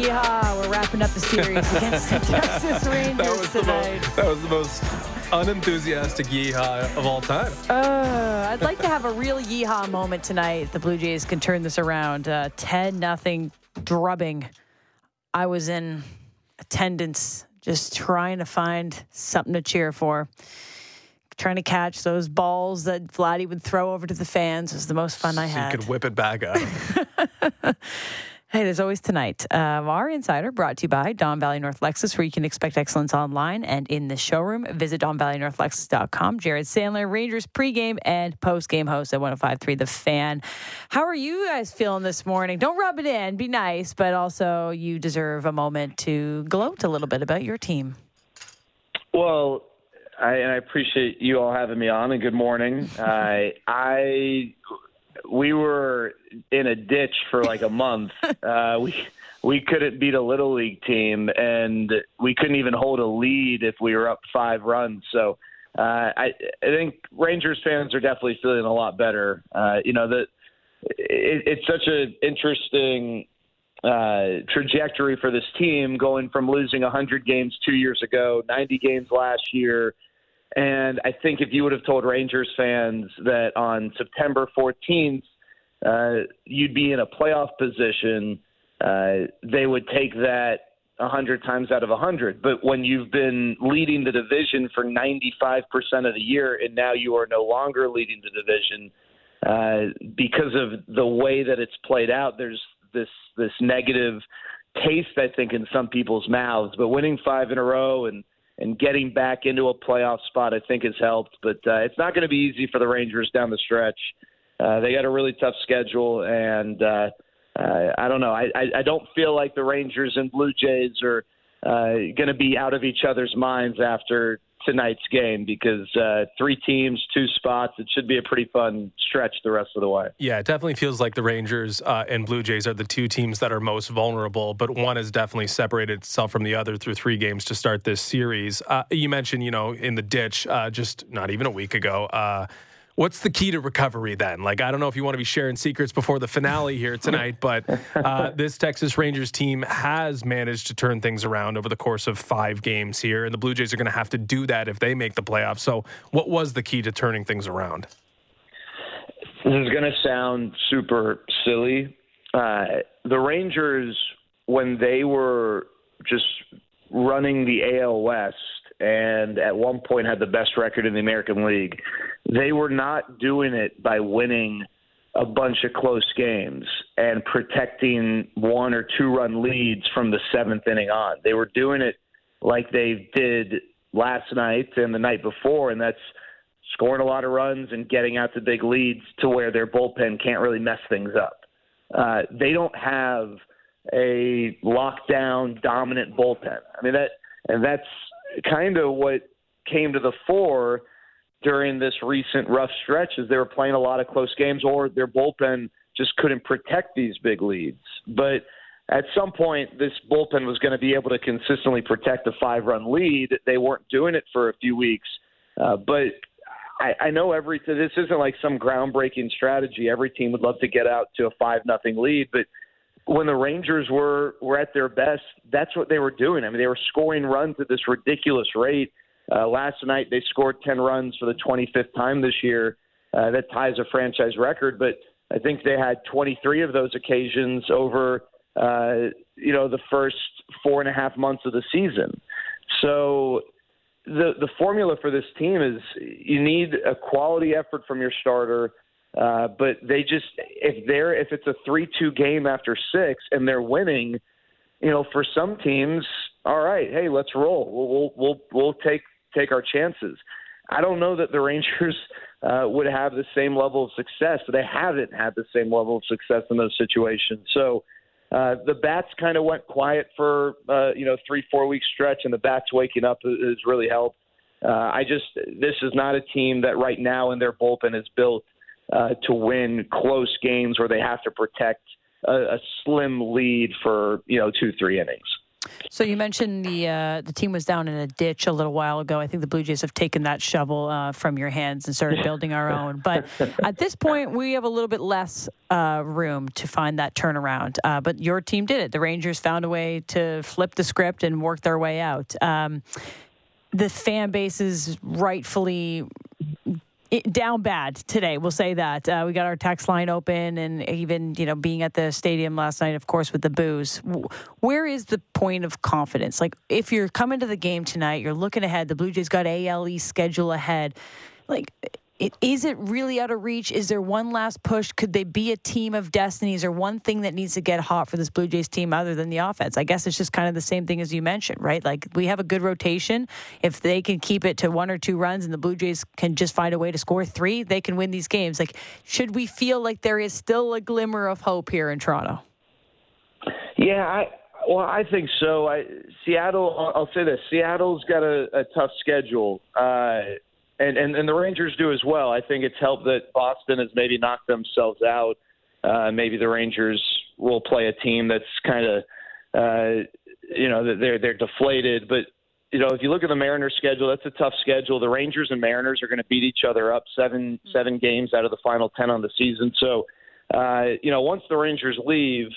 yeehaw. We're wrapping up the series against the Texas Rangers that was tonight. Most, that was the most unenthusiastic yeehaw of all time. Uh, I'd like to have a real yeehaw moment tonight. The Blue Jays can turn this around. Uh, 10 nothing drubbing. I was in attendance just trying to find something to cheer for. Trying to catch those balls that Vladdy would throw over to the fans was the most fun I had. you could whip it back out. Hey, there's always tonight. Uh, our insider brought to you by Don Valley North Lexus, where you can expect excellence online and in the showroom. Visit DonValleyNorthLexus.com. Jared Sandler, Rangers pregame and postgame host at 105.3 The Fan. How are you guys feeling this morning? Don't rub it in. Be nice, but also you deserve a moment to gloat a little bit about your team. Well, I, and I appreciate you all having me on, and good morning. I, I, we were in a ditch for like a month. Uh, we we couldn't beat a little league team, and we couldn't even hold a lead if we were up five runs. So uh, I, I think Rangers fans are definitely feeling a lot better. Uh, you know that it, it's such an interesting uh, trajectory for this team, going from losing 100 games two years ago, 90 games last year. And I think if you would have told Rangers fans that on September 14th, uh, you'd be in a playoff position, uh, they would take that 100 times out of 100. But when you've been leading the division for 95% of the year and now you are no longer leading the division, uh, because of the way that it's played out, there's this this negative taste, I think, in some people's mouths. But winning five in a row and and getting back into a playoff spot, I think, has helped. But uh, it's not going to be easy for the Rangers down the stretch. Uh, they got a really tough schedule, and uh, uh, I don't know. I, I, I don't feel like the Rangers and Blue Jays are uh, going to be out of each other's minds after tonight's game because uh, three teams, two spots. It should be a pretty fun stretch the rest of the way. Yeah, it definitely feels like the Rangers uh, and Blue Jays are the two teams that are most vulnerable, but one has definitely separated itself from the other through three games to start this series. Uh, you mentioned, you know, in the ditch uh, just not even a week ago. What's the key to recovery then? Like, I don't know if you want to be sharing secrets before the finale here tonight, but uh, this Texas Rangers team has managed to turn things around over the course of five games here, and the Blue Jays are going to have to do that if they make the playoffs. So, what was the key to turning things around? This is going to sound super silly. Uh, the Rangers, when they were just running the AL West and at one point had the best record in the American League, they were not doing it by winning a bunch of close games and protecting one or two run leads from the seventh inning on. They were doing it like they did last night and the night before, and that's scoring a lot of runs and getting out to big leads to where their bullpen can't really mess things up. Uh, they don't have a lockdown dominant bullpen. I mean that, and that's kind of what came to the fore during this recent rough stretch is they were playing a lot of close games or their bullpen just couldn't protect these big leads. But at some point, this bullpen was going to be able to consistently protect a five run lead. They weren't doing it for a few weeks. Uh, but I, I know every this isn't like some groundbreaking strategy. Every team would love to get out to a five nothing lead, but when the Rangers were were at their best, that's what they were doing. I mean, they were scoring runs at this ridiculous rate. Uh, last night they scored 10 runs for the 25th time this year. Uh, that ties a franchise record, but I think they had 23 of those occasions over uh, you know the first four and a half months of the season. So the the formula for this team is you need a quality effort from your starter. Uh, but they just if they're if it's a three two game after six and they're winning, you know, for some teams, all right, hey, let's roll. We'll we'll we'll, we'll take take our chances. I don't know that the Rangers uh, would have the same level of success. They haven't had the same level of success in those situations. So uh, the bats kind of went quiet for uh, you know three four week stretch, and the bats waking up has really helped. Uh, I just this is not a team that right now in their bullpen is built uh, to win close games where they have to protect a, a slim lead for you know two three innings. So you mentioned the uh, the team was down in a ditch a little while ago. I think the Blue Jays have taken that shovel uh, from your hands and started building our own. But at this point, we have a little bit less uh, room to find that turnaround. Uh, but your team did it. The Rangers found a way to flip the script and work their way out. Um, the fan base is rightfully down bad today. We'll say that uh, we got our text line open, and even you know being at the stadium last night, of course, with the booze. Where is the point of confidence? Like if you're coming to the game tonight, you're looking ahead. The Blue Jays got ALE schedule ahead. Like it, is it really out of reach? Is there one last push? Could they be a team of destinies or one thing that needs to get hot for this Blue Jays team other than the offense? I guess it's just kind of the same thing as you mentioned, right? Like we have a good rotation. If they can keep it to one or two runs and the Blue Jays can just find a way to score three, they can win these games. Like, should we feel like there is still a glimmer of hope here in Toronto? Yeah, I, well, I think so. I, Seattle, I'll, say this: Seattle's got a, a tough schedule. Uh, and, and and the Rangers do as well. I think it's helped that Boston has maybe knocked themselves out. Uh, maybe the Rangers will play a team that's kind of, uh, you know, they're they're deflated. But you know, if you look at the Mariners' schedule, that's a tough schedule. The Rangers and Mariners are going to beat each other up seven mm-hmm. seven games out of the final ten on the season. So, uh, you know, once the Rangers leave.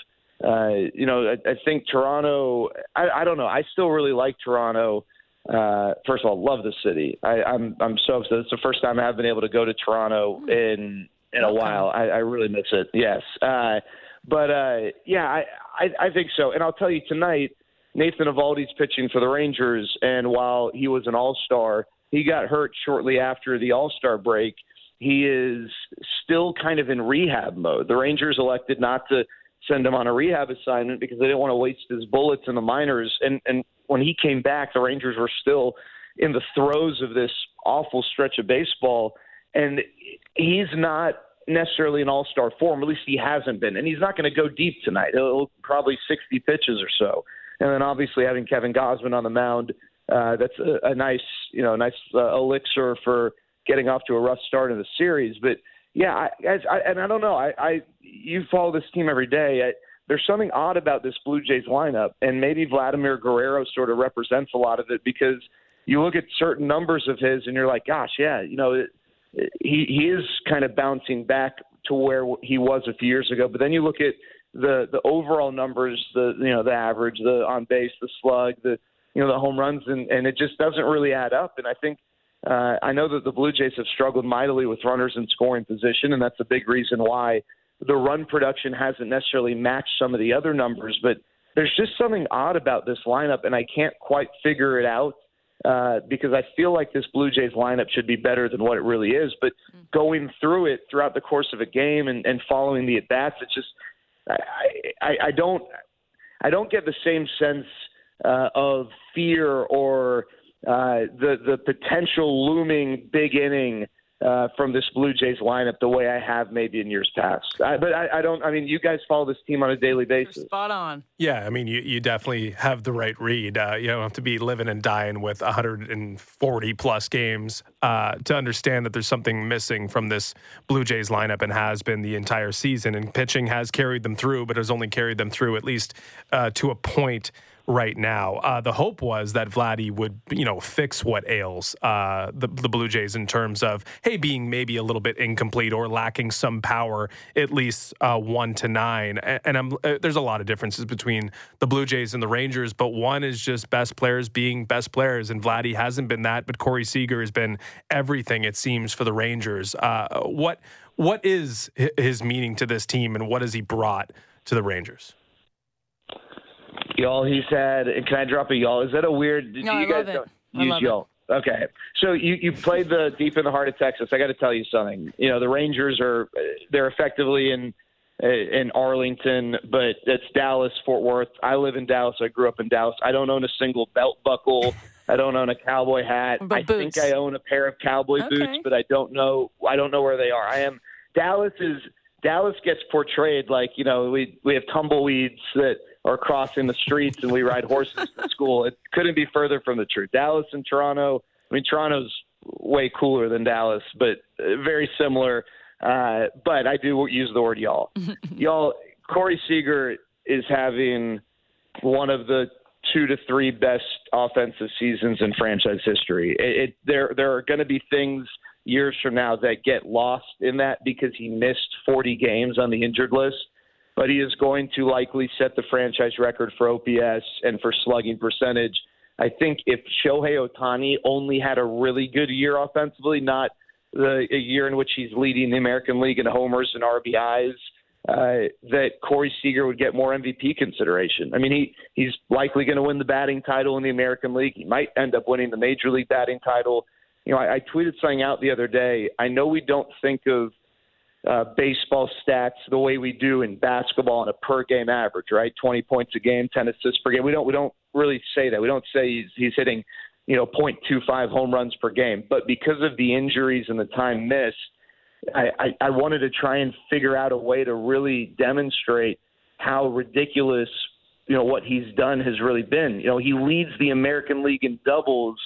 Uh, you know, I, I think Toronto. I, I don't know. I still really like Toronto uh, first of all, love the city. I, I'm I'm so upset. It's the first time I've been able to go to Toronto hmm. in in a okay. while. I, I really miss it. Yes, uh, but uh, yeah, I, I I think so. And I'll tell you tonight, Nathan Eovaldi's pitching for the Rangers, and while he was an All Star, he got hurt shortly after the All Star break. He is still kind of in rehab mode. The Rangers elected not to send him on a rehab assignment because they didn't want to waste his bullets in the minors. And and when he came back, the Rangers were still in the throes of this awful stretch of baseball, and he's not necessarily an all-star form. At least he hasn't been, and he's not going to go deep tonight. He'll probably 60 pitches or so, and then obviously having Kevin Gausman on the mound, uh, that's a, a nice, you know, nice uh, elixir for getting off to a rough start in the series. But yeah, I, I, and I don't know. I, I you follow this team every day. I, there's something odd about this Blue Jays lineup, and maybe Vladimir Guerrero sort of represents a lot of it because you look at certain numbers of his, and you're like, gosh, yeah, you know, it, it, he he is kind of bouncing back to where he was a few years ago. But then you look at the the overall numbers, the you know the average, the on base, the slug, the you know the home runs, and and it just doesn't really add up. And I think uh, I know that the Blue Jays have struggled mightily with runners in scoring position, and that's a big reason why the run production hasn't necessarily matched some of the other numbers. But there's just something odd about this lineup, and I can't quite figure it out uh, because I feel like this Blue Jays lineup should be better than what it really is. But going through it throughout the course of a game and, and following the at bats, it's just I, I, I don't I don't get the same sense uh, of fear or uh, the the potential looming big inning uh, from this Blue Jays lineup the way I have maybe in years past. I, but I, I, don't. I mean, you guys follow this team on a daily basis. You're spot on. Yeah, I mean, you, you definitely have the right read. Uh, you don't have to be living and dying with 140 plus games uh, to understand that there's something missing from this Blue Jays lineup and has been the entire season. And pitching has carried them through, but has only carried them through at least uh, to a point right now. Uh, the hope was that Vladdy would, you know, fix what ails uh, the, the Blue Jays in terms of, hey, being maybe a little bit incomplete or lacking some power, at least uh, one to nine. And, and uh, there's a lot of differences between the Blue Jays and the Rangers, but one is just best players being best players, and Vladdy hasn't been that, but Corey Seager has been everything it seems for the Rangers. Uh, what what is his meaning to this team, and what has he brought to the Rangers? Y'all, he said, can I drop a y'all? Is that a weird? No, you I guys love it. use y'all? It. Okay, so you you played the deep in the heart of Texas. I got to tell you something. You know the Rangers are they're effectively in in Arlington, but it's Dallas, Fort Worth. I live in Dallas. I grew up in Dallas. I don't own a single belt buckle. I don't own a cowboy hat. I boots? think I own a pair of cowboy okay. boots, but I don't know. I don't know where they are. I am Dallas is Dallas gets portrayed like you know we we have tumbleweeds that are crossing the streets and we ride horses to school. It couldn't be further from the truth. Dallas and Toronto. I mean, Toronto's way cooler than Dallas, but very similar. Uh, but I do use the word y'all. y'all, Corey Seager is having one of the two to three best offensive seasons in franchise history. It, it there there are going to be things years from now that get lost in that because he missed 40 games on the injured list, but he is going to likely set the franchise record for OPS and for slugging percentage. I think if Shohei Ohtani only had a really good year offensively, not the a year in which he's leading the American League in homers and RBIs, uh, that Corey Seager would get more MVP consideration. I mean, he he's likely going to win the batting title in the American League. He might end up winning the Major League batting title. You know, I, I tweeted something out the other day. I know we don't think of uh, baseball stats the way we do in basketball on a per game average, right? 20 points a game, 10 assists per game. We don't we don't really say that. We don't say he's, he's hitting, you know, 0.25 home runs per game. But because of the injuries and the time missed, I, I, I wanted to try and figure out a way to really demonstrate how ridiculous, you know, what he's done has really been. You know, he leads the American League in doubles,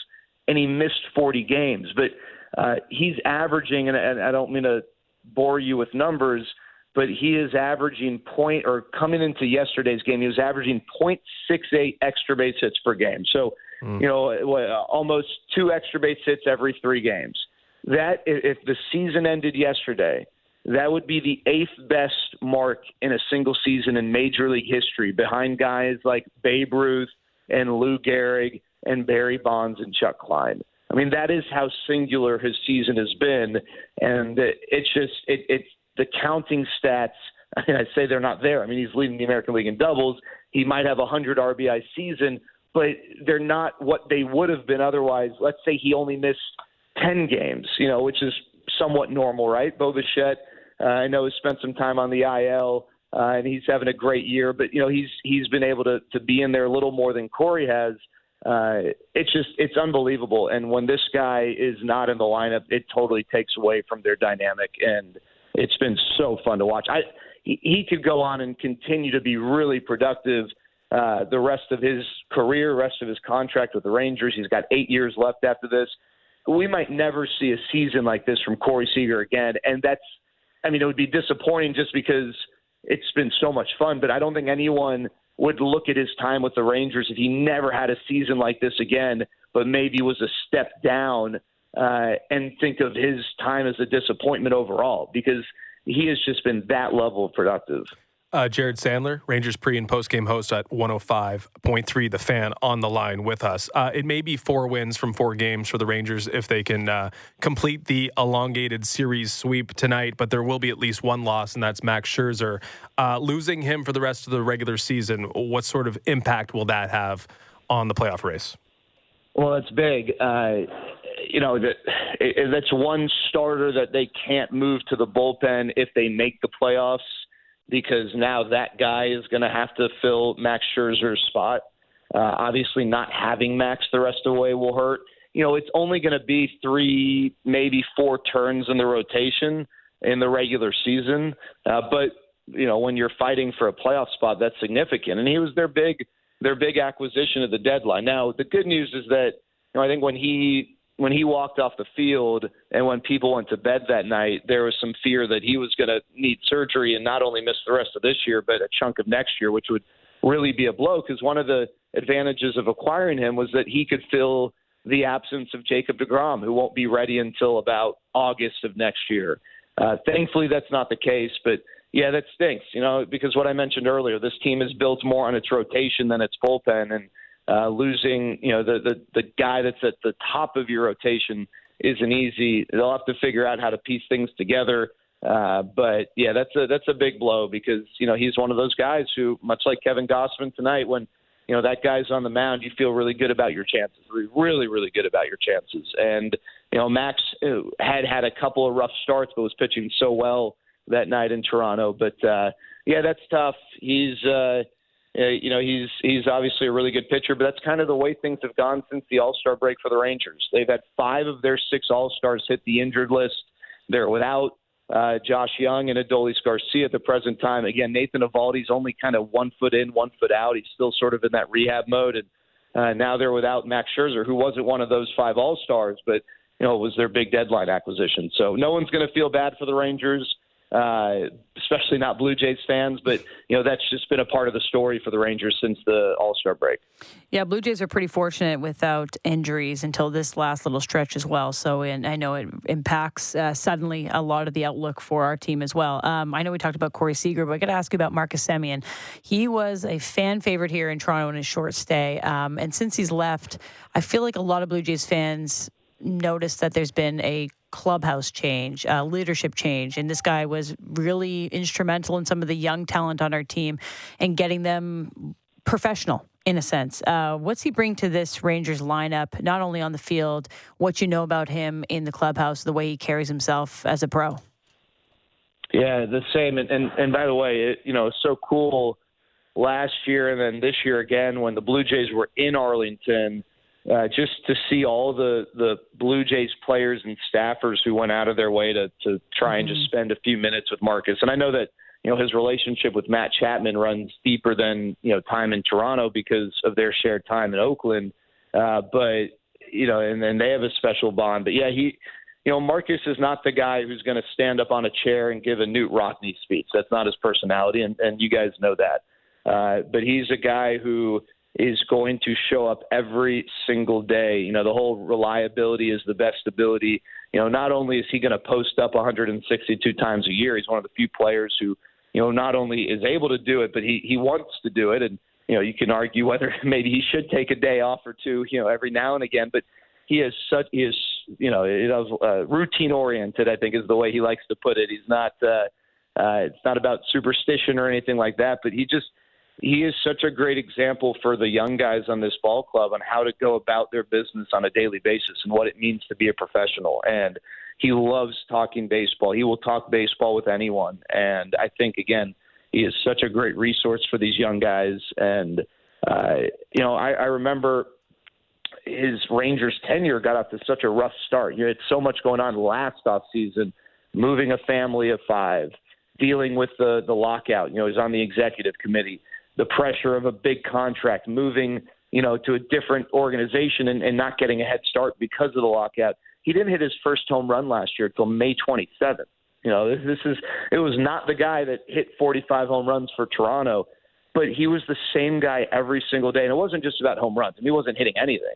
and he missed 40 games, but uh, he's averaging, and, and I don't mean to bore you with numbers, but he is averaging point or coming into yesterday's game, he was averaging 0.68 extra base hits per game. So, mm. you know, almost two extra base hits every three games. That if the season ended yesterday, that would be the eighth best mark in a single season in Major League history, behind guys like Babe Ruth and Lou Gehrig and Barry Bonds and Chuck Klein. I mean, that is how singular his season has been, and it's just it, it's the counting stats. I mean, I say they're not there. I mean, he's leading the American League in doubles. He might have a hundred RBI season, but they're not what they would have been otherwise. Let's say he only missed 10 games, you know, which is somewhat normal, right? Bo uh, I know, has spent some time on the IL. Uh, and he's having a great year, but you know he's he's been able to to be in there a little more than Corey has. Uh, it's just it's unbelievable. And when this guy is not in the lineup, it totally takes away from their dynamic. And it's been so fun to watch. I he, he could go on and continue to be really productive uh, the rest of his career, rest of his contract with the Rangers. He's got eight years left after this we might never see a season like this from Corey Seager again. And that's, I mean, it would be disappointing just because it's been so much fun, but I don't think anyone would look at his time with the Rangers if he never had a season like this again, but maybe was a step down uh, and think of his time as a disappointment overall because he has just been that level of productive. Uh, Jared Sandler, Rangers pre and post game host at 105.3, the fan on the line with us. Uh, it may be four wins from four games for the Rangers if they can uh, complete the elongated series sweep tonight, but there will be at least one loss, and that's Max Scherzer. Uh, losing him for the rest of the regular season, what sort of impact will that have on the playoff race? Well, it's big. Uh, you know, that that's one starter that they can't move to the bullpen if they make the playoffs because now that guy is going to have to fill Max Scherzer's spot. Uh, obviously, not having Max the rest of the way will hurt. You know, it's only going to be three, maybe four turns in the rotation in the regular season. Uh, but you know, when you're fighting for a playoff spot, that's significant. And he was their big, their big acquisition at the deadline. Now, the good news is that you know, I think when he when he walked off the field and when people went to bed that night, there was some fear that he was going to need surgery and not only miss the rest of this year, but a chunk of next year, which would really be a blow because one of the advantages of acquiring him was that he could fill the absence of Jacob DeGrom, who won't be ready until about August of next year. Uh, thankfully, that's not the case, but yeah, that stinks, you know, because what I mentioned earlier, this team is built more on its rotation than its bullpen, and uh, losing, you know, the, the the guy that's at the top of your rotation isn't easy. They'll have to figure out how to piece things together. Uh, but yeah, that's a that's a big blow because you know he's one of those guys who, much like Kevin Gausman tonight, when you know that guy's on the mound, you feel really good about your chances, really really good about your chances. And you know Max uh, had had a couple of rough starts, but was pitching so well that night in Toronto. But uh, yeah, that's tough. He's uh, you know, he's he's obviously a really good pitcher, but that's kind of the way things have gone since the All Star break for the Rangers. They've had five of their six All Stars hit the injured list. They're without uh, Josh Jung and Adolis Garcia at the present time. Again, Nathan Eovaldi's only kind of one foot in, one foot out. He's still sort of in that rehab mode, and uh, now they're without Max Scherzer, who wasn't one of those five All Stars, but you know it was their big deadline acquisition. So no one's going to feel bad for the Rangers. Uh, especially not Blue Jays fans. But you know that's just been a part of the story for the Rangers since the All Star break. Yeah, Blue Jays are pretty fortunate without injuries until this last little stretch as well. So, and I know it impacts uh, suddenly a lot of the outlook for our team as well. Um, I know we talked about Corey Seager, but I got to ask you about Marcus Semien. He was a fan favorite here in Toronto in his short stay, um, and since he's left, I feel like a lot of Blue Jays fans noticed that there's been a clubhouse change, uh, leadership change, and this guy was really instrumental in some of the young talent on our team and getting them professional in a sense. Uh, what's he bring to this Rangers lineup, not only on the field, what you know about him in the clubhouse, the way he carries himself as a pro? Yeah, the same. And and, and by the way, it, you know, it's so cool last year and then this year again when the Blue Jays were in Arlington uh, just to see all the the Blue Jays players and staffers who went out of their way to to try mm-hmm. and just mm-hmm. spend a few minutes with Marcus. And I know that you know his relationship with Matt Chapman runs deeper than you know time in Toronto because of their shared time in Oakland. Uh, but you know, and then they have a special bond. But yeah, he. You know, Marcus is not the guy who's going to stand up on a chair and give a Knute Rockne speech. That's not his personality, and, and you guys know that. Uh, but he's a guy who is going to show up every single day. You know, the whole reliability is the best ability. You know, not only is he going to post up 162 times a year, he's one of the few players who, you know, not only is able to do it, but he he wants to do it. And you know, you can argue whether maybe he should take a day off or two, you know, every now and again. But he is such he is you know, it is uh, routine oriented. I think is the way he likes to put it. He's not. uh uh, it's not about superstition or anything like that, but he just he is such a great example for the young guys on this ball club on how to go about their business on a daily basis and what it means to be a professional. And he loves talking baseball. He will talk baseball with anyone. And I think, again, he is such a great resource for these young guys. And, uh, you know, I, I remember his Rangers tenure got off to such a rough start. You had so much going on last off season, moving a family of five, dealing with the the lockout. You know, he's on the executive committee the pressure of a big contract, moving, you know, to a different organization and, and not getting a head start because of the lockout. He didn't hit his first home run last year until May 27th. You know, this, this is it was not the guy that hit 45 home runs for Toronto, but he was the same guy every single day, and it wasn't just about home runs. I mean, he wasn't hitting anything.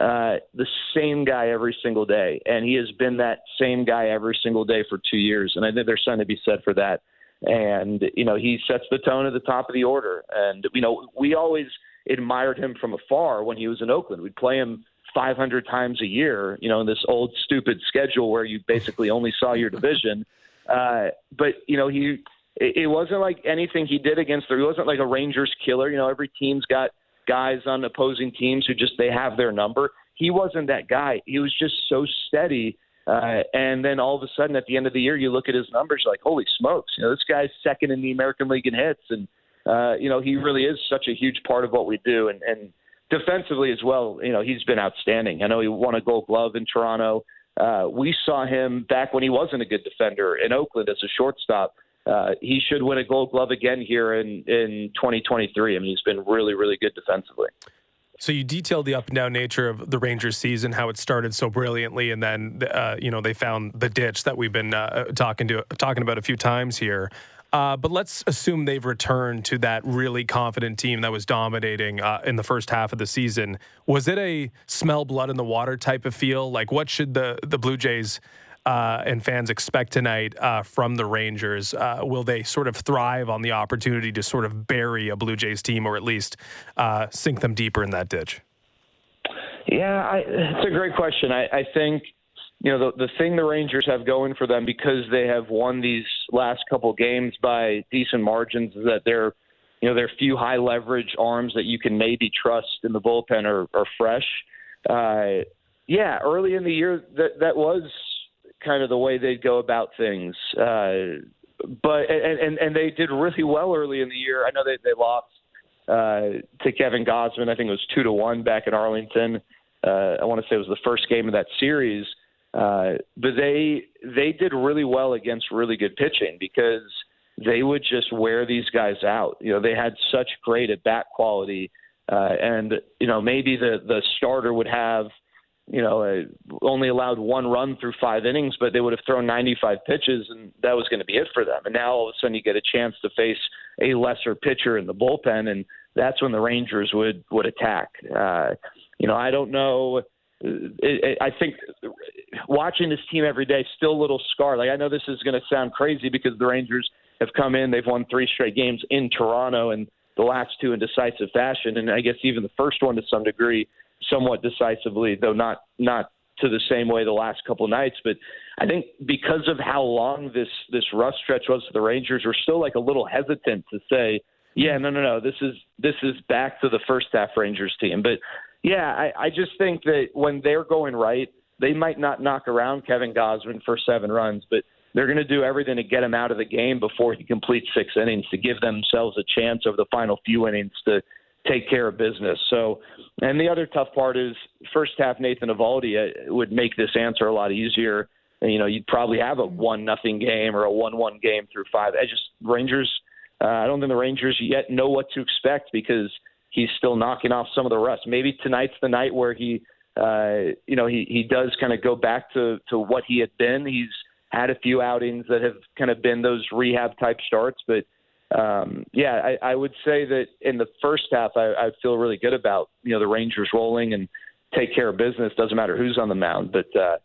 Uh, the same guy every single day, and he has been that same guy every single day for two years. And I think there's something to be said for that and you know he sets the tone at the top of the order. And you know we always admired him from afar when he was in Oakland. We'd play him 500 times a year, you know, in this old stupid schedule where you basically only saw your division. Uh, but you know he it, wasn't like anything he did against the. He wasn't like a Rangers killer. You know, every team's got guys on opposing teams who just they have their number. He wasn't that guy. He was just so steady uh, and then all of a sudden, at the end of the year, you look at his numbers like, holy smokes, you know, this guy's second in the American League in hits, and uh, you know, he really is such a huge part of what we do, and, and defensively as well. You know, he's been outstanding. I know he won a Gold Glove in Toronto. Uh, we saw him back when he wasn't a good defender in Oakland as a shortstop. Uh, he should win a Gold Glove again here in in 2023. I mean, he's been really, really good defensively. So you detailed the up and down nature of the Rangers season, how it started so brilliantly, and then uh, you know they found the ditch that we've been uh, talking to talking about a few times here. Uh, but let's assume they've returned to that really confident team that was dominating uh, in the first half of the season. Was it a smell blood in the water type of feel? Like, what should the the Blue Jays uh, and fans expect tonight uh, from the Rangers? Uh, will they sort of thrive on the opportunity to sort of bury a Blue Jays team or at least uh, sink them deeper in that ditch? Yeah, I, it's a great question. I, I think you know the the thing the Rangers have going for them because they have won these last couple games by decent margins is that they're you know their few high leverage arms that you can maybe trust in the bullpen are, are fresh. Uh, yeah, early in the year that that was kind of the way they'd go about things. Uh, but and, and and they did really well early in the year. I know they they lost uh, to Kevin Gausman. I think it was two to one back in Arlington. Uh, I want to say it was the first game of that series. Uh, but they they did really well against really good pitching because they would just wear these guys out. You know, they had such great at bat quality, uh, and you know maybe the the starter would have you know, uh, only allowed one run through five innings, but they would have thrown 95 pitches, and that was going to be it for them. And now all of a sudden, you get a chance to face a lesser pitcher in the bullpen, and that's when the Rangers would would attack. Uh, you know, I don't know. It, I think watching this team every day still a little scarred. Like I know this is going to sound crazy because the Rangers have come in, they've won three straight games in Toronto, and the last two in decisive fashion, and I guess even the first one to some degree somewhat decisively, though not not to the same way the last couple of nights. But I think because of how long this this rough stretch was for the Rangers, we're still like a little hesitant to say, yeah, no, no, no, this is this is back to the first half Rangers team. But yeah, I, I just think that when they're going right, they might not knock around Kevin Gausman for seven runs, but they're going to do everything to get him out of the game before he completes six innings to give themselves a chance over the final few innings to take care of business. So, and the other tough part is first half Nathan Eovaldi uh, would make this answer a lot easier. You know, you'd probably have a one nothing game or a one one game through five. I just Rangers. Uh, I don't think the Rangers yet know what to expect because he's still knocking off some of the rust. Maybe tonight's the night where he, uh, you know, he he does kind of go back to to what he had been. He's had a few outings that have kind of been those rehab type starts, but um, yeah, I, I would say that in the first half, I, I feel really good about you know the Rangers rolling and take care of business. Doesn't matter who's on the mound, but uh,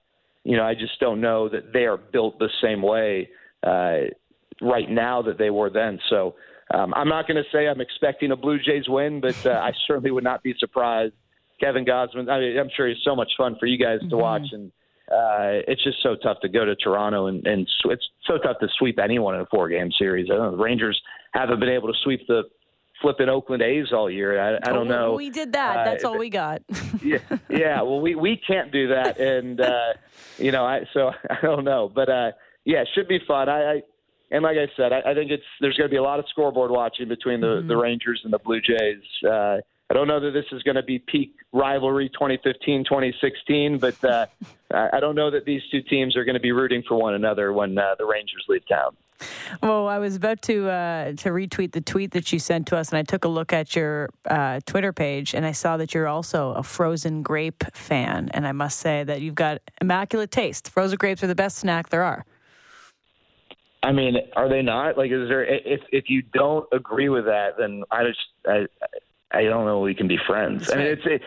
you know I just don't know that they are built the same way uh, right now that they were then. So um, I'm not going to say I'm expecting a Blue Jays win, but uh, I certainly would not be surprised. Kevin Gausman, I mean, I'm sure he's so much fun for you guys to mm-hmm. watch and uh, it's just so tough to go to Toronto and, and it's so tough to sweep anyone in a four game series. I don't know, the Rangers haven't been able to sweep the flipping Oakland A's all year. I, I don't know. We did that. Uh, That's all we got. yeah, yeah. Well, we we can't do that, and uh, you know, I so I don't know, but uh, yeah, it should be fun. I, I and like I said, I, I think it's there's going to be a lot of scoreboard watching between the mm-hmm. the Rangers and the Blue Jays. Uh, I don't know that this is going to be peak rivalry 2015 2016, but uh, I don't know that these two teams are going to be rooting for one another when uh, the Rangers leave town. Well, I was about to uh, to retweet the tweet that you sent to us, and I took a look at your uh, Twitter page, and I saw that you're also a frozen grape fan. And I must say that you've got immaculate taste. Frozen grapes are the best snack there are. I mean, are they not? Like, is there? If if you don't agree with that, then I just I I don't know we can be friends. I mean, it's. It,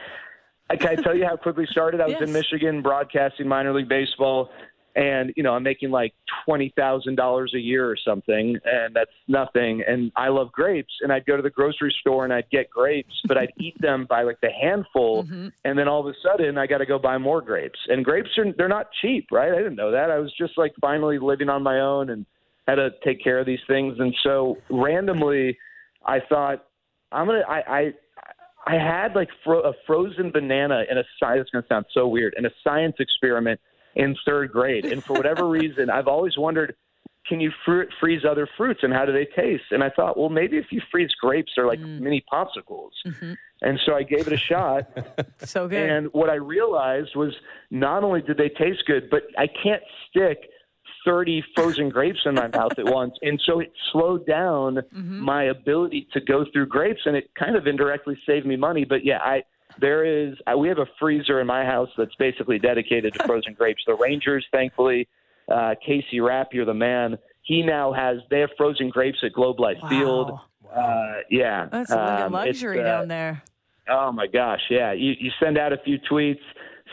can I tell you how quickly started? I was yes. in Michigan broadcasting minor league baseball, and you know I'm making like twenty thousand dollars a year or something, and that's nothing. And I love grapes, and I'd go to the grocery store and I'd get grapes, but I'd eat them by like the handful, mm-hmm. and then all of a sudden I got to go buy more grapes. And grapes are they're not cheap, right? I didn't know that. I was just like finally living on my own and had to take care of these things, and so randomly I thought I'm gonna I I I had like fro- a frozen banana in a science. It's to sound so weird in a science experiment in third grade, and for whatever reason, I've always wondered, can you fr- freeze other fruits and how do they taste? And I thought, well, maybe if you freeze grapes, they're like mm. mini popsicles. Mm-hmm. And so I gave it a shot. so good. And what I realized was not only did they taste good, but I can't stick 30 frozen grapes in my mouth at once. And so it slowed down mm-hmm. my ability to go through grapes and it kind of indirectly saved me money. But yeah, I, there is, we have a freezer in my house that's basically dedicated to frozen grapes. The Rangers, thankfully, uh, Casey Rapp, you're the man. He now has, they have frozen grapes at Globe Life wow. Field. Uh, yeah. That's a um, luxury uh, down there. Oh my gosh. Yeah. You, you send out a few tweets.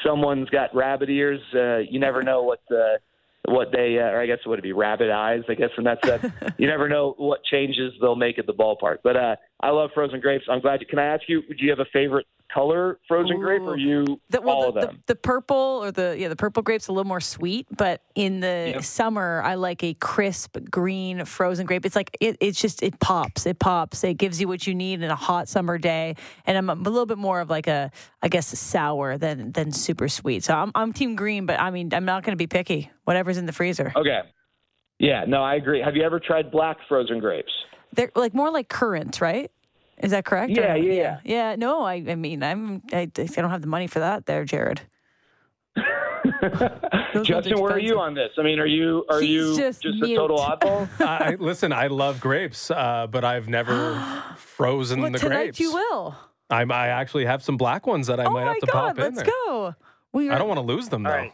Someone's got rabbit ears. Uh, you never know what, uh, what they, uh, or I guess it would be rabbit eyes, I guess, and that's that. you never know what changes they'll make at the ballpark. But uh, I love frozen grapes. I'm glad. You, can I ask you, do you have a favorite color frozen Ooh. grape, or you the, well, all the, of them? The, the, purple or the yeah, the purple grape's a little more sweet, but in the yep. summer, I like a crisp green frozen grape. It's like it, it's just it pops, it pops. It gives you what you need in a hot summer day. And I'm a, a little bit more of like a, I guess, sour than than super sweet. So I'm I'm team green, but I mean I'm not going to be picky. Whatever's in the freezer. Okay. Yeah, no, I agree. Have you ever tried black frozen grapes? They're like more like currant, right? Is that correct? Yeah, or, yeah, yeah, yeah. No, I, I mean, I'm, I, I don't have the money for that, there, Jared. Justin, where are you on this? I mean, are you are He's you just, just a total oddball? I, listen, I love grapes, uh, but I've never frozen well, the tonight grapes. You will. I'm, I actually have some black ones that I oh might have to God, pop in let's there. go. We I don't want to lose them though. All right.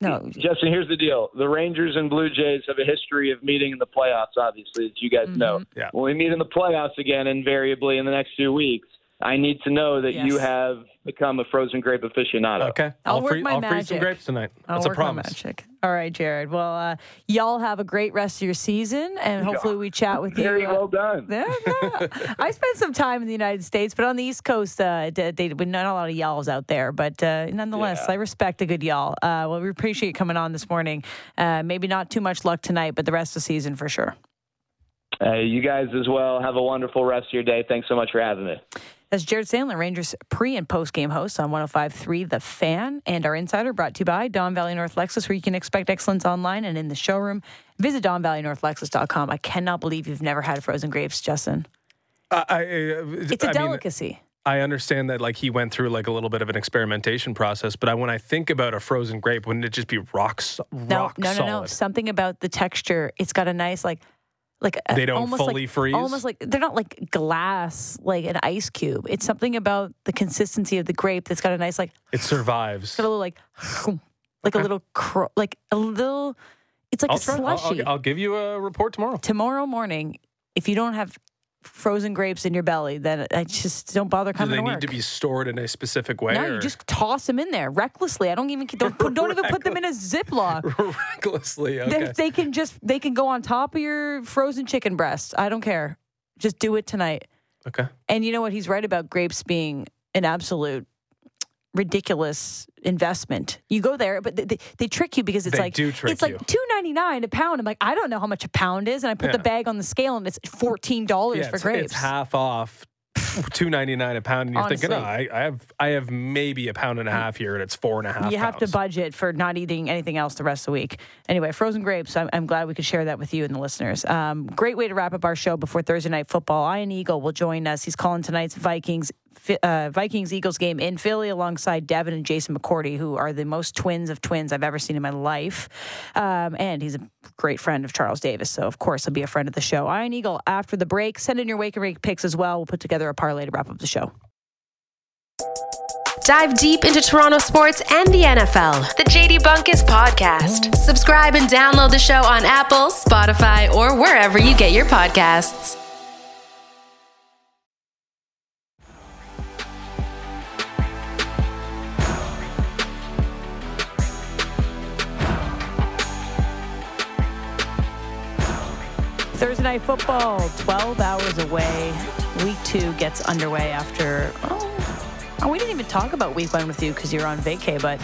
No, Justin, here's the deal. The Rangers and Blue Jays have a history of meeting in the playoffs, obviously, as you guys know. Mhm. Yeah. When we meet in the playoffs again, invariably in the next few weeks, I need to know that you have become a frozen grape aficionado. Okay, I'll work free, my I'll freeze some grapes tonight. I'll That's a work my magic. All right, Jared. Well, uh, y'all have a great rest of your season, and hopefully we chat with you. Very well done. Yeah, yeah. I spent some time in the United States, but on the East Coast, uh, they, they, not a lot of y'alls out there. But uh, nonetheless, Yeah. I respect a good y'all. Uh, well, we appreciate coming on this morning. Uh, maybe not too much luck tonight, but the rest of the season for sure. Uh, you guys as well. Have a wonderful rest of your day. Thanks so much for having me. That's Jared Sandler, Rangers pre and post game host on 105.3 The Fan, and our insider brought to you by Don Valley North Lexus, where you can expect excellence online and in the showroom. Visit DonValleyNorthLexus.com. I cannot believe you've never had frozen grapes, Justin. Uh, I, uh, It's a I mean, delicacy. I understand that like he went through like a little bit of an experimentation process, but I, when I think about a frozen grape, wouldn't it just be rock, so- no, rock no, no, solid? no. Something about the texture. It's got a nice like. Like a- They don't almost fully like, freeze? Almost like they're not like glass, like an ice cube. It's something about the consistency of the grape that's got a nice like It survives. got a little like like a little cro- like a little. It's like I'll a try. I'll, slushy. I'll, I'll give you a report tomorrow. tomorrow morning, if you don't have frozen grapes in your belly, then I just don't bother Do they to need to be stored in a specific way? no, or you just toss them in there recklessly. I don't even don't, don't even put them in a Ziploc. recklessly. They, they can just they can go on top of your frozen chicken breast. I don't care. Just do it tonight. okay. And you know what? He's right about grapes being an absolute ridiculous investment. You go there, but they, they, they trick you because it's They like do trick it's like two ninety nine a pound. I'm like, I don't know how much a pound is, and I put the bag on the scale, and it's fourteen dollars Yeah, for it's, grapes. it's half off. Two ninety nine a pound, and you're thinking, oh, I, I have I have maybe a pound and a half here, and it's four and a half. you have to budget for not eating anything else the rest of the week. Anyway, frozen grapes. I'm, I'm glad we could share that with you and the listeners. Um, great way to wrap up our show before Thursday night football. Ian Eagle will join us. He's calling tonight's Vikings uh, Vikings Eagles game in Philly alongside Devin and Jason McCourty, who are the most twins of twins I've ever seen in my life. Um, and he's a great friend of Charles Davis, so of course he'll be a friend of the show. Ian Eagle after the break. Send in your wake and rake picks as well. We'll put together a parlay to wrap up the show. Dive deep into Toronto sports and the NFL. The JD Bunkis Podcast. Subscribe and download the show on Apple, Spotify, or wherever you get your podcasts. Night football, 12 hours away. Week two gets underway after. Oh, oh, we didn't even talk about week one with you because you're on vacay, but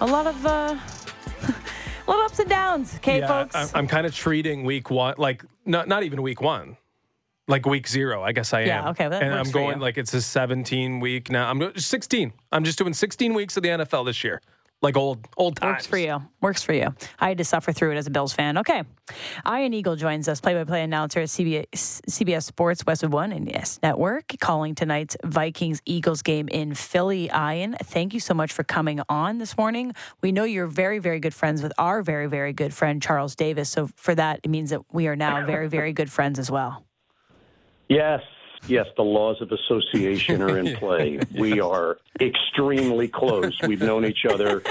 a lot of uh, a lot of ups and downs. Okay, yeah, folks. I'm, I'm kind of treating week one like not not even week one, like week zero. I guess I am. Yeah, okay, that and I'm going like it's a 17 week now. I'm 16. I'm just doing 16 weeks of the NFL this year, like old old times. Works for you. Works for you. I had to suffer through it as a Bills fan. Okay. Ian Eagle joins us, play by play announcer at CBS, CBS Sports Westwood One and Yes Network, calling tonight's Vikings Eagles game in Philly. Ian, thank you so much for coming on this morning. We know you're very, very good friends with our very, very good friend, Charles Davis. So for that, it means that we are now very, very good friends as well. Yes, yes, the laws of association are in play. We are extremely close. We've known each other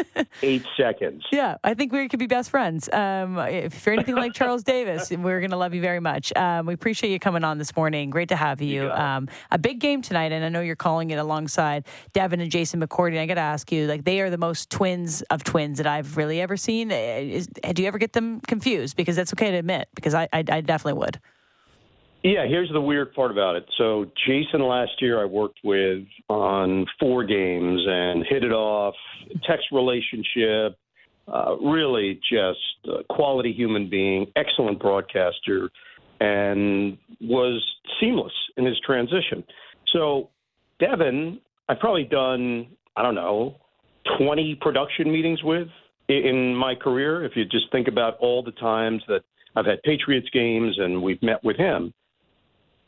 eight seconds. Yeah, I think we could be best friends. Um, if you're anything like Charles Davis, we're going to love you very much. Um, we appreciate you coming on this morning. Great to have you. Um, a big game tonight, and I know you're calling it alongside Devin and Jason McCourty. I got to ask you, like, they are the most twins of twins that I've really ever seen. Uh, Is, do you ever get them confused? Because that's okay to admit, because I, I, I definitely would. Yeah, here's the weird part about it. So, Jason last year I worked with on four games and hit it off, text relationship, uh, really just a quality human being, excellent broadcaster, and was seamless in his transition. So, Devin, I've probably done, I don't know, 20 production meetings with in my career. If you just think about all the times that I've had Patriots games and we've met with him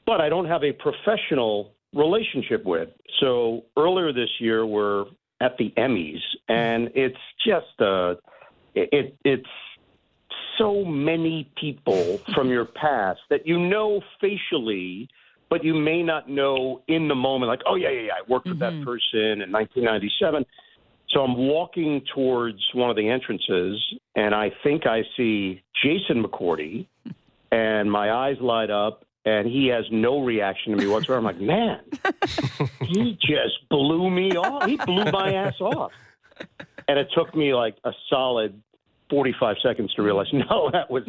but I don't have a professional relationship with. So earlier this year, we're at the Emmys, and it's just uh, it it's so many people from your past that you know facially, but you may not know in the moment. Like, oh yeah, yeah, yeah, I worked with that person in 1997. So I'm walking towards one of the entrances, and I think I see Jason McCourty, and my eyes light up, and he has no reaction to me whatsoever. I'm like, man, he just blew me off. He blew my ass off. And it took me like a solid 45 seconds to realize, no, that was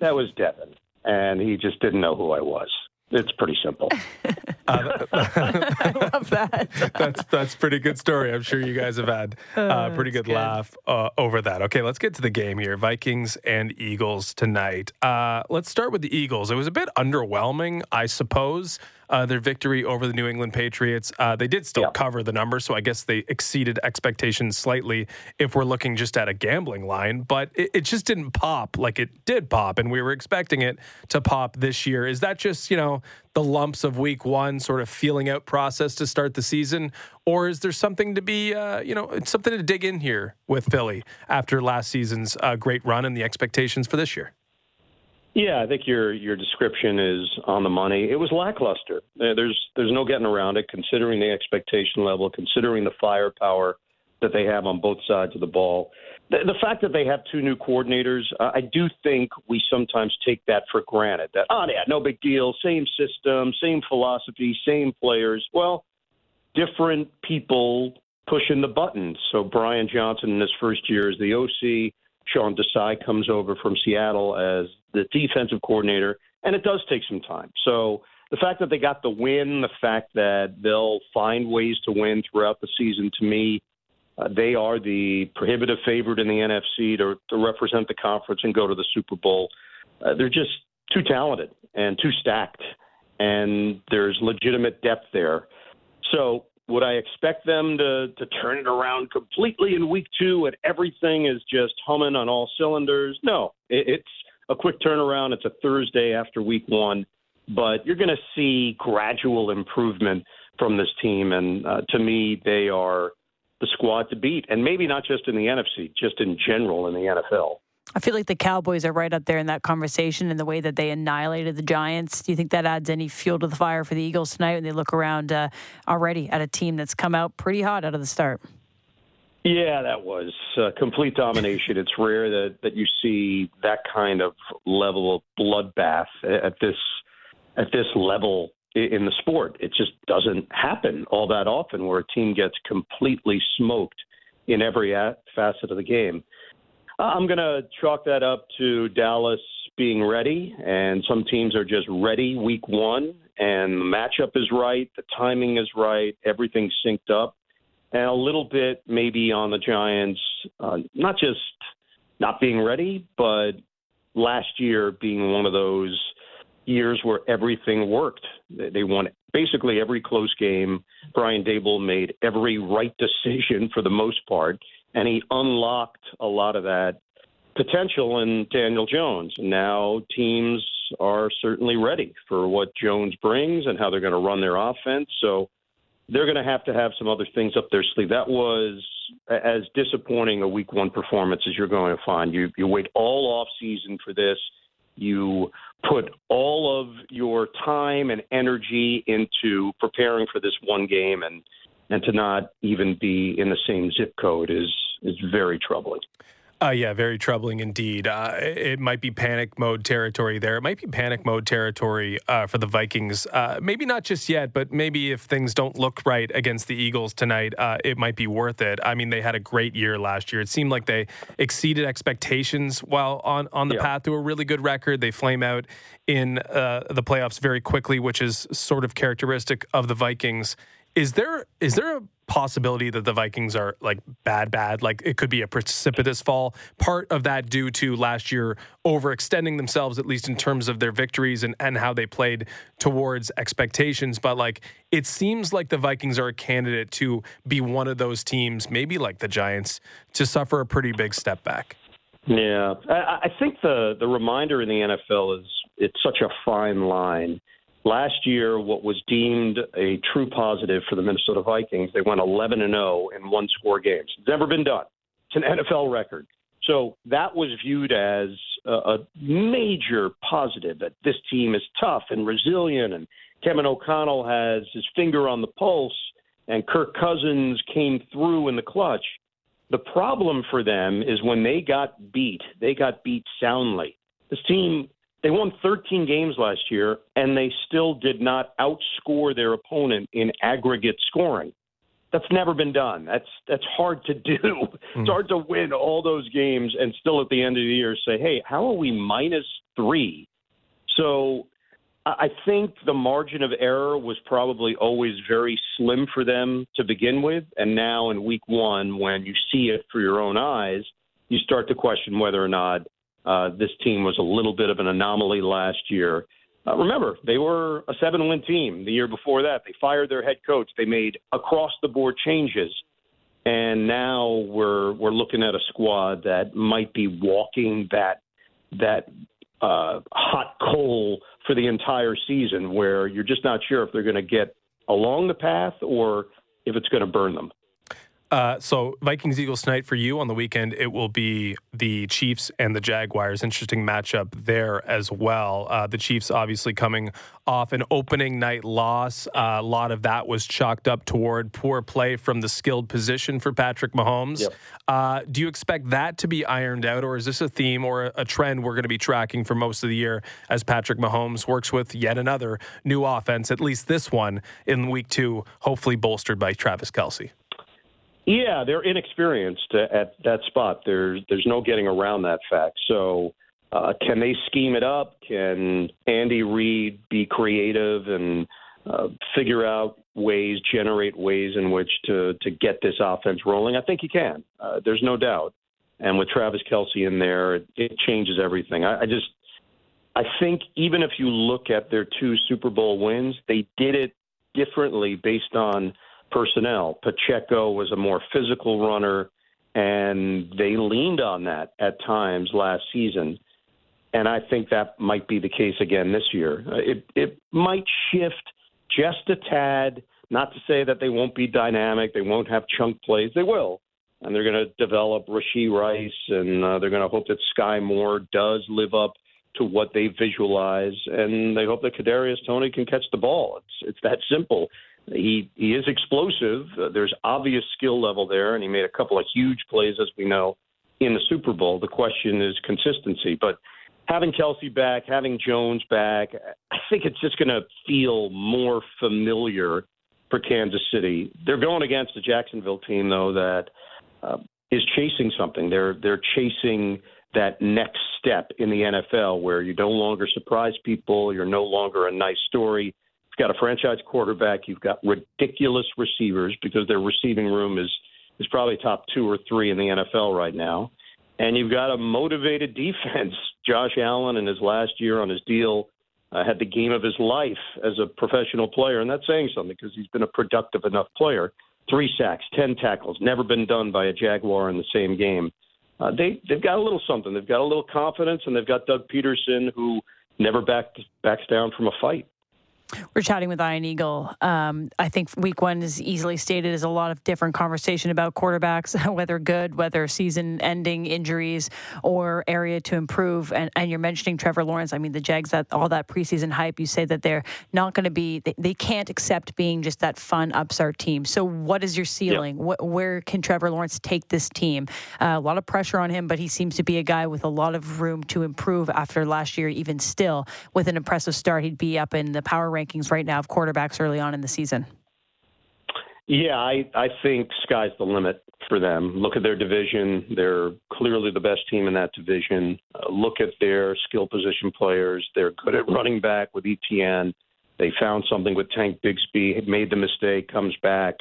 that was Devin, and he just didn't know who I was. It's pretty simple. Uh, I love that. that's that's pretty good story. I'm sure you guys have had a uh, pretty good, good, laugh uh, over that. Okay, let's get to the game here. Vikings and Eagles tonight. Uh, let's start with the Eagles. It was a bit underwhelming, I suppose uh, their victory over the New England Patriots. Uh, they did still yeah. cover the number, so I guess they exceeded expectations slightly if we're looking just at a gambling line, but it, it just didn't pop like it did pop, and we were expecting it to pop this year. Is that just, you know, the lumps of week one sort of feeling out process to start the season? Or is there something to be, uh, you know, something to dig in here with Philly after last season's uh, great run and the expectations for this year? Yeah, I think your your description is on the money. It was lackluster. Uh, there's there's no getting around it, considering the expectation level, considering the firepower that they have on both sides of the ball. The, the fact that they have two new coordinators, uh, I do think we sometimes take that for granted. That oh yeah, no big deal, same system, same philosophy, same players. Well, different people pushing the buttons. So Brian Johnson in his first year as the OC Sean Desai comes over from Seattle as the defensive coordinator, and it does take some time. So the fact that they got the win, the fact that they'll find ways to win throughout the season, to me, uh, they are the prohibitive favorite in the NFC to, to represent the conference and go to the Super Bowl. Uh, they're just too talented and too stacked, and there's legitimate depth there. So would I expect them to, to turn it around completely in week two and everything is just humming on all cylinders? No, it, it's a quick turnaround. It's a Thursday after week one, but you're going to see gradual improvement from this team. And uh, to me, they are the squad to beat. And maybe not just in the NFC, just in general in the NFL. I feel like the Cowboys are right up there in that conversation in the way that they annihilated the Giants. Do you think that adds any fuel to the fire for the Eagles tonight when they look around uh, already at a team that's come out pretty hot out of the start? Yeah, that was uh, complete domination. It's rare that, that you see that kind of level of bloodbath at this at this level in the sport. It just doesn't happen all that often where a team gets completely smoked in every facet of the game. I'm going to chalk that up to Dallas being ready, and some teams are just ready week one, and the matchup is right, the timing is right, everything's synced up, and a little bit maybe on the Giants, uh, not just not being ready, but last year being one of those years where everything worked. They won basically every close game. Brian Daboll made every right decision for the most part and he unlocked a lot of that potential in Daniel Jones. Now teams are certainly ready for what Jones brings and how they're going to run their offense. So they're going to have to have some other things up their sleeve. That was as disappointing a week one performance as you're going to find. You you wait all off season for this. You put all of your time and energy into preparing for this one game and and to not even be in the same zip code is is very troubling. Uh, yeah, very troubling indeed. Uh, it might be panic mode territory there. It might be panic mode territory uh, for the Vikings. Uh, maybe not just yet, but maybe if things don't look right against the Eagles tonight, uh, it might be worth it. I mean, they had a great year last year. It seemed like they exceeded expectations while on, on the yeah. path to a really good record. They flame out in uh, the playoffs very quickly, which is sort of characteristic of the Vikings. Is there is there a possibility that the Vikings are like bad, bad? Like it could be a precipitous fall. Part of that due to last year overextending themselves, at least in terms of their victories and, and how they played towards expectations. But like it seems like the Vikings are a candidate to be one of those teams, maybe like the Giants, to suffer a pretty big step back. Yeah, I, I think the the reminder in the NFL is it's such a fine line Last year, what was deemed a true positive for the Minnesota Vikings, they went 11 and 0 in one score games. It's never been done. It's an NFL record. So that was viewed as a, a major positive that this team is tough and resilient, and Kevin O'Connell has his finger on the pulse, and Kirk Cousins came through in the clutch. The problem for them is when they got beat, they got beat soundly. This team, they won 13 games last year, and they still did not outscore their opponent in aggregate scoring. That's never been done. That's that's hard to do. Mm-hmm. It's hard to win all those games and still at the end of the year say, "Hey, how are we minus three? So I think the margin of error was probably always very slim for them to begin with. And now in week one, when you see it through your own eyes, you start to question whether or not uh, this team was a little bit of an anomaly last year. Uh, remember, they were a seven win team the year before that. They fired their head coach, they made across the board changes. And now we're we're looking at a squad that might be walking that that uh, hot coal for the entire season, where you're just not sure if they're going to get along the path or if it's going to burn them. Uh, so Vikings Eagles tonight for you on the weekend. It will be the Chiefs and the Jaguars. Interesting matchup there as well. Uh, the Chiefs obviously coming off an opening night loss. Uh, a lot of that was chalked up toward poor play from the skilled position for Patrick Mahomes. Yep. Uh, do you expect that to be ironed out, or is this a theme or a trend we're going to be tracking for most of the year as Patrick Mahomes works with yet another new offense, at least this one in week two, hopefully bolstered by Travis Kelce? Yeah, they're inexperienced at that spot. There's there's no getting around that fact. So, uh, can they scheme it up? Can Andy Reid be creative and uh, figure out ways, generate ways in which to to get this offense rolling? I think he can. Uh, there's no doubt. And with Travis Kelce in there, it, it changes everything. I, I just I think even if you look at their two Super Bowl wins, they did it differently based on personnel. Pacheco was a more physical runner, and they leaned on that at times last season. And I think that might be the case again this year. Uh, it it might shift just a tad. Not to say that they won't be dynamic, they won't have chunk plays. They will, and they're going to develop Rashee Rice, and uh, they're going to hope that Skyy Moore does live up to what they visualize, and they hope that Kadarius Toney can catch the ball. It's it's that simple. He he is explosive. Uh, there's obvious skill level there, and he made a couple of huge plays, as we know, in the Super Bowl. The question is consistency. But having Kelce back, having Jones back, I think it's just going to feel more familiar for Kansas City. They're going against a Jacksonville team, though, that uh, is chasing something. They're they're chasing that next step in the NFL, where you no longer surprise people. You're no longer a nice story You've got a franchise quarterback. You've got ridiculous receivers because their receiving room is is probably top two or three in the NFL right now. And you've got a motivated defense. Josh Allen in his last year on his deal uh, had the game of his life as a professional player, and that's saying something because he's been a productive enough player. Three sacks, ten tackles, never been done by a Jaguar in the same game. Uh, they they've got a little something. They've got a little confidence, and they've got Doug Pederson who never back, backs down from a fight. We're chatting with Ian Eagle. Um, I think week one is easily stated as a lot of different conversation about quarterbacks, whether good, whether season ending injuries or area to improve. And, and you're mentioning Trevor Lawrence. I mean, the Jags, that all that preseason hype, you say that they're not going to be, they, they, can't accept being just that fun upstart team. So, what is your ceiling? Yep. What, where can Trevor Lawrence take this team? Uh, a lot of pressure on him, but he seems to be a guy with a lot of room to improve after last year, even still. With an impressive start, he'd be up in the power rankings right now of quarterbacks early on in the season? Yeah, I, I think sky's the limit for them. Look at their division. They're clearly the best team in that division. Uh, look at their skill position players. They're good at running back with ETN. They found something with Tank Bigsby, made the mistake, comes back,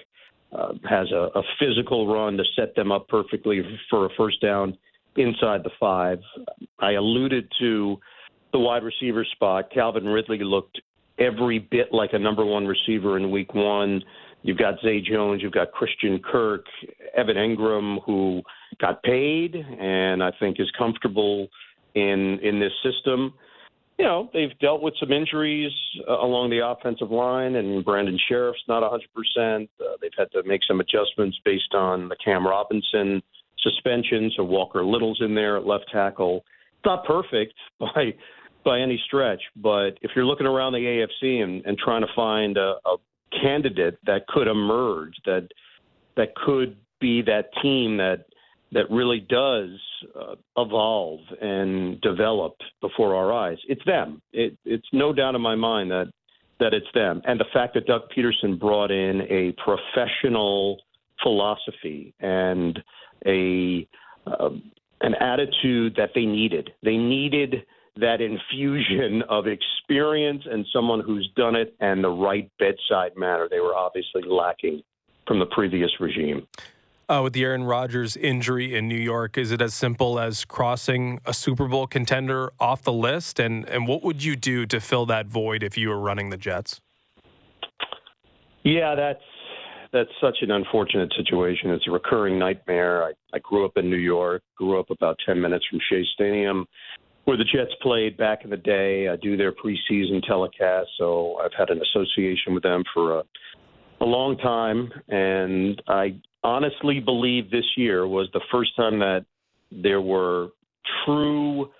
uh, has a, a physical run to set them up perfectly for a first down inside the five. I alluded to the wide receiver spot. Calvin Ridley looked every bit like a number one receiver in week one. You've got Zay Jones, you've got Christian Kirk, Evan Engram, who got paid and I think is comfortable in in this system. You know, they've dealt with some injuries uh, along the offensive line, and Brandon Scherff's not 100%. Uh, they've had to make some adjustments based on the Cam Robinson suspension. So Walker Little's in there at left tackle. It's not perfect by by any stretch. But if you're looking around the AFC and, and trying to find a, a candidate that could emerge, that that could be that team that that really does uh, evolve and develop before our eyes. It's them. It, it's no doubt in my mind that that it's them, and the fact that Doug Pederson brought in a professional philosophy and a uh, an attitude that they needed. They needed that infusion of experience and someone who's done it and the right bedside manner. They were obviously lacking from the previous regime. Uh, with the Aaron Rodgers injury in New York, is it as simple as crossing a Super Bowl contender off the list? And and what would you do to fill that void if you were running the Jets? Yeah, that's that's such an unfortunate situation. It's a recurring nightmare. I, I grew up in New York, grew up about 10 minutes from Shea Stadium, where the Jets played back in the day. I do their preseason telecast, so I've had an association with them for a, a long time. And I honestly believe this year was the first time that there were true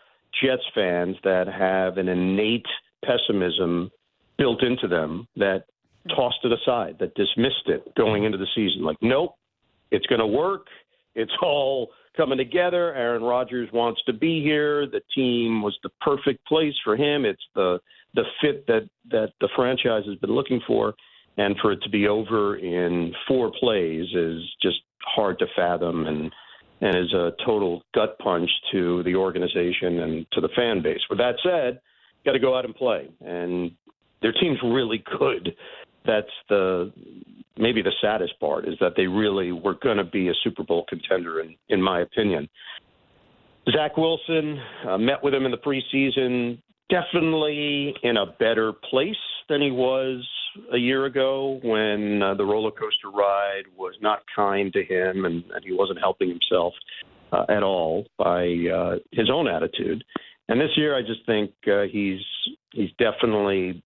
Jets fans that have an innate pessimism built into them that tossed it aside, that dismissed it going into the season. Like, nope, it's going to work. It's all coming together. Aaron Rodgers wants to be here. The team was the perfect place for him. It's the the fit that that the franchise has been looking for, and for it to be over in four plays is just hard to fathom and and is a total gut punch to the organization and to the fan base. With that said, got to go out and play, and their team's really good that's the maybe the saddest part is that they really were going to be a Super Bowl contender, in in my opinion. Zach Wilson uh, met with him in the preseason, definitely in a better place than he was a year ago when uh, the roller coaster ride was not kind to him and, and he wasn't helping himself uh, at all by uh, his own attitude. And this year, I just think uh, he's he's definitely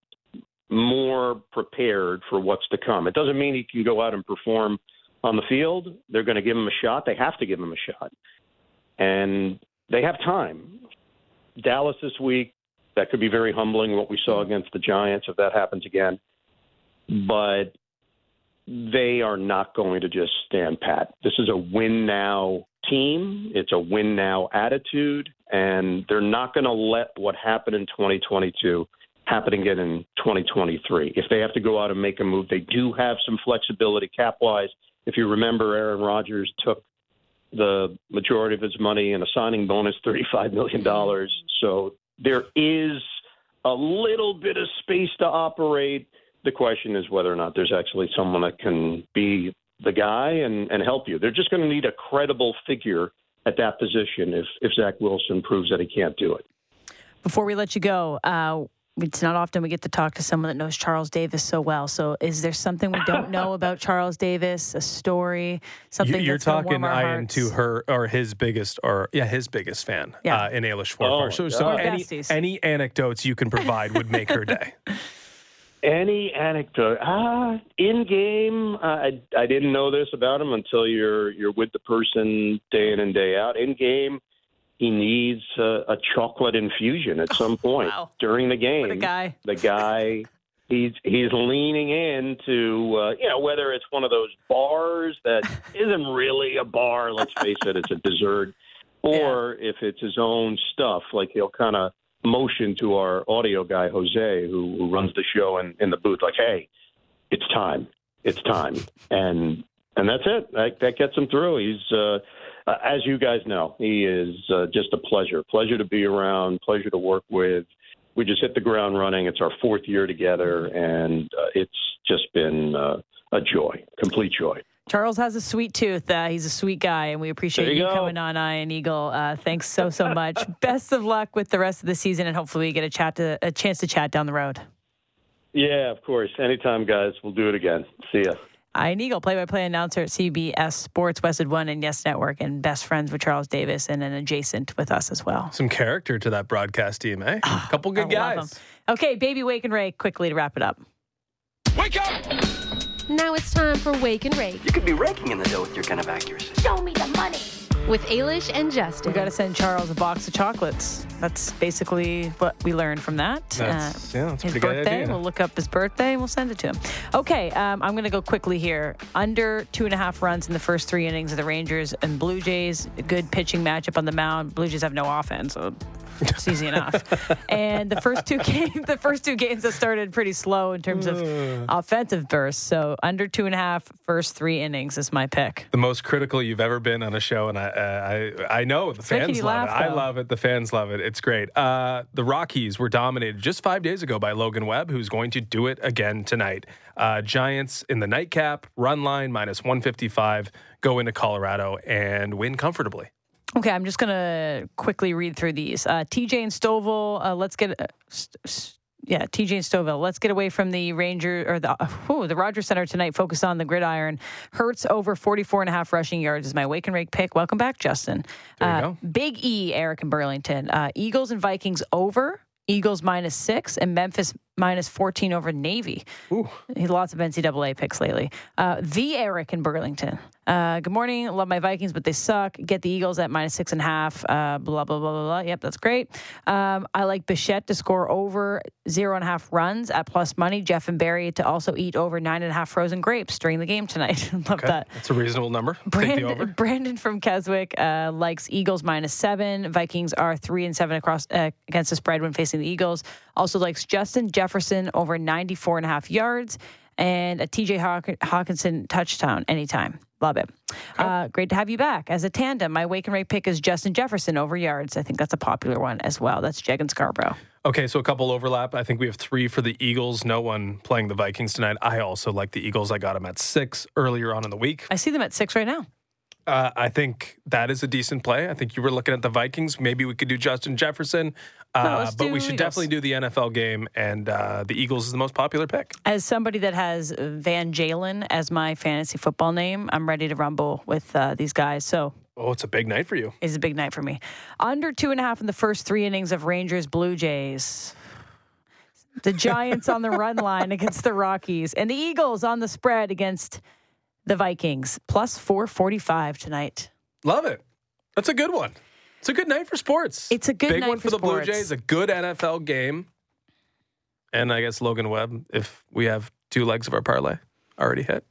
more prepared for what's to come. It doesn't mean he can go out and perform on the field. They're going to give him a shot. They have to give him a shot. And they have time. Dallas this week, that could be very humbling what we saw against the Giants if that happens again. But they are not going to just stand pat. This is a win now team. It's a win now attitude. And they're not going to let what happened in 2022 happen again in 2023. If they have to go out and make a move, they do have some flexibility cap wise. If you remember, Aaron Rodgers took the majority of his money in a signing bonus, $35 million. So there is a little bit of space to operate. The question is whether or not there's actually someone that can be the guy and, and help you. They're just going to need a credible figure at that position if, if Zach Wilson proves that he can't do it. Before we let you go, uh, it's not often we get to talk to someone that knows Charles Davis so well. So, is there something we don't know about Charles Davis? A story, something you're talking. I am to her or his biggest or yeah, his biggest fan. Yeah. Uh, in Ailish Forfar. Oh, so, so any any anecdotes you can provide would make her day. Any anecdote? Ah, in game, uh, I I didn't know this about him until you're you're with the person day in and day out. In game, he needs a, a chocolate infusion at some point wow. during the game. What a guy. The guy. He's he's leaning into uh, you know whether it's one of those bars that isn't really a bar. Let's face it, it's a dessert, or yeah. if it's his own stuff. Like he'll kind of motion to our audio guy Jose, who, who runs the show in, in the booth, like, "Hey, it's time, it's time," and and that's it. That, that gets him through. He's uh, uh, as you guys know, he is uh, just a pleasure. Pleasure to be around, pleasure to work with. We just hit the ground running. It's our fourth year together, and uh, it's just been uh, a joy, complete joy. Charles has a sweet tooth. Uh, he's a sweet guy, and we appreciate you, you coming on Ian Eagle. Uh, thanks so so much. Best of luck with the rest of the season, and hopefully we get a chat to a chance to chat down the road. Yeah, of course. Anytime, guys. We'll do it again. See ya. Ian Eagle, play-by-play announcer at CBS Sports, Westwood One, and Yes Network, and best friends with Charles Davis, and an adjacent with us as well. Some character to that broadcast team, eh? A couple good guys. Okay, baby, wake and rake quickly to wrap it up. Wake up! Now it's time for wake and rake. You could be raking in the dough with your kind of accuracy. Show me the money. With Ailish and Justin. We got to send Charles a box of chocolates. That's basically what we learned from that. That's- yeah, that's a his pretty good birthday. idea. We'll look up his birthday and we'll send it to him. Okay, um, I'm going to go quickly here. Under two and a half runs in the first three innings of the Rangers and Blue Jays. Good pitching matchup on the mound. Blue Jays have no offense, so it's easy enough. and the first two games, the first two games have started pretty slow in terms of offensive bursts. So under two and a half, first three innings is my pick. the most critical you've ever been on a show, and I uh, I I know the making fans love laugh, it. I love it. The fans love it. It's great. Uh, the Rockies were dominated just five days ago by Logan Webb, who's going to do it again tonight. Uh, Giants in the nightcap, run line minus one fifty five, go into Colorado and win comfortably. Okay, I'm just going to quickly read through these. Uh, TJ and Stouffville, uh, let's get. Uh, st- st- yeah, TJ and Stouffville. Let's get away from the Ranger or the whew, the Rogers Center tonight. Focus on the gridiron. Hurts over 44 and a half rushing yards is my wake and rake pick. Welcome back, Justin. There you Uh, go. Big E, Eric and Burlington. Uh, Eagles and Vikings over. Eagles minus six and Memphis minus 14 over Navy. Ooh. Lots of NCAA picks lately. Uh, the Eric in Burlington. Uh, good morning. Love my Vikings, but they suck. Get the Eagles at minus six and a half. Uh, blah, blah, blah, blah, blah. Yep, that's great. Um, I like Bichette to score over zero and a half runs at plus money. Jeff and Barry to also eat over nine and a half frozen grapes during the game tonight. Love Okay, that. that's a reasonable number. Take the Brandon, over. Brandon from Keswick uh, likes Eagles minus seven. Vikings are three and seven across uh, against the spread when facing the Eagles. Also likes Justin Jefferson over 94 and a half yards and a TJ Hawk- Hockenson touchdown anytime. Love it. Uh, great to have you back. As a tandem, my wake and rake pick is Justin Jefferson over yards. I think that's a popular one as well. That's Jeg and Scarborough. Okay, so a couple overlap. I think we have three for the Eagles. No one playing the Vikings tonight. I also like the Eagles. I got them at six earlier on in the week. I see them at six right now. Uh, I think that is a decent play. I think you were looking at the Vikings. Maybe we could do Justin Jefferson, uh, but we should Eagles. definitely do the NFL game. And uh, the Eagles is the most popular pick. As somebody that has Van Jalen as my fantasy football name, I'm ready to rumble with uh, these guys. So Oh, it's a big night for you. It's a big night for me. Under two and a half in the first three innings of Rangers Blue Jays. The Giants on the run line against the Rockies, and the Eagles on the spread against the Vikings. Plus 445 tonight. Love it. That's a good one. It's a good night for sports. It's a good big night one for for, the sports. Blue Jays. A good NFL game, and I guess Logan Webb. If we have two legs of our parlay already hit.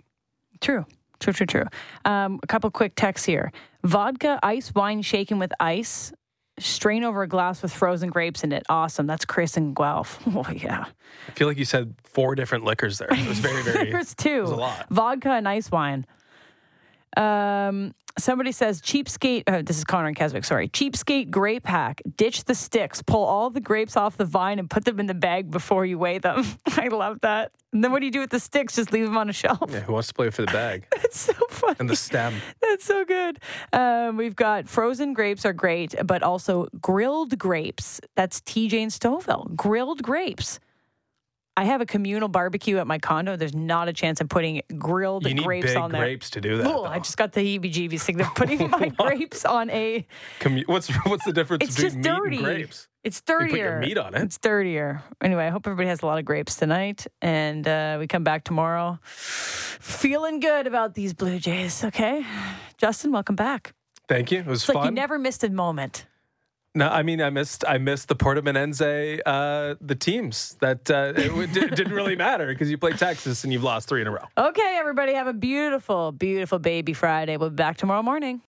True. True, true, true. Um, a couple quick texts here. Vodka, ice, wine shaken with ice. Strain over a glass with frozen grapes in it. Awesome. That's Chris and Guelph. Oh, yeah. I feel like you said four different liquors there. It was very, very. There's two. It was a lot. Vodka and ice wine. Um, somebody says cheapskate. Oh, this is Connor and Keswick. Sorry, cheapskate grape hack. Ditch the sticks. Pull all the grapes off the vine and put them in the bag before you weigh them. I love that. And then what do you do with the sticks? Just leave them on a shelf. yeah, who wants to play for the bag It's so funny. and the stem? That's so good. Um, we've got frozen grapes are great, but also grilled grapes. That's TJ and Stouffville. Grilled grapes. I have a communal barbecue at my condo. There's not a chance of putting grilled You need grapes big on there. grapes to do that. Oh. I just got the heebie-jeebies thinking of putting my grapes on a. Commu- what's what's the difference It's between just meat dirty. and grapes? It's You dirtier. put your meat on it. It's dirtier. Anyway, I hope everybody has a lot of grapes tonight, and uh, we come back tomorrow feeling good about these Blue Jays. Okay, Justin, welcome back. Thank you. It was It's fun. like you never missed a moment. No, I mean I missed I missed the Portamonense uh the teams that uh, it, didn't really matter because you played Texas and you've lost three in a row. Okay, everybody, have a beautiful, beautiful baby Friday. We'll be back tomorrow morning.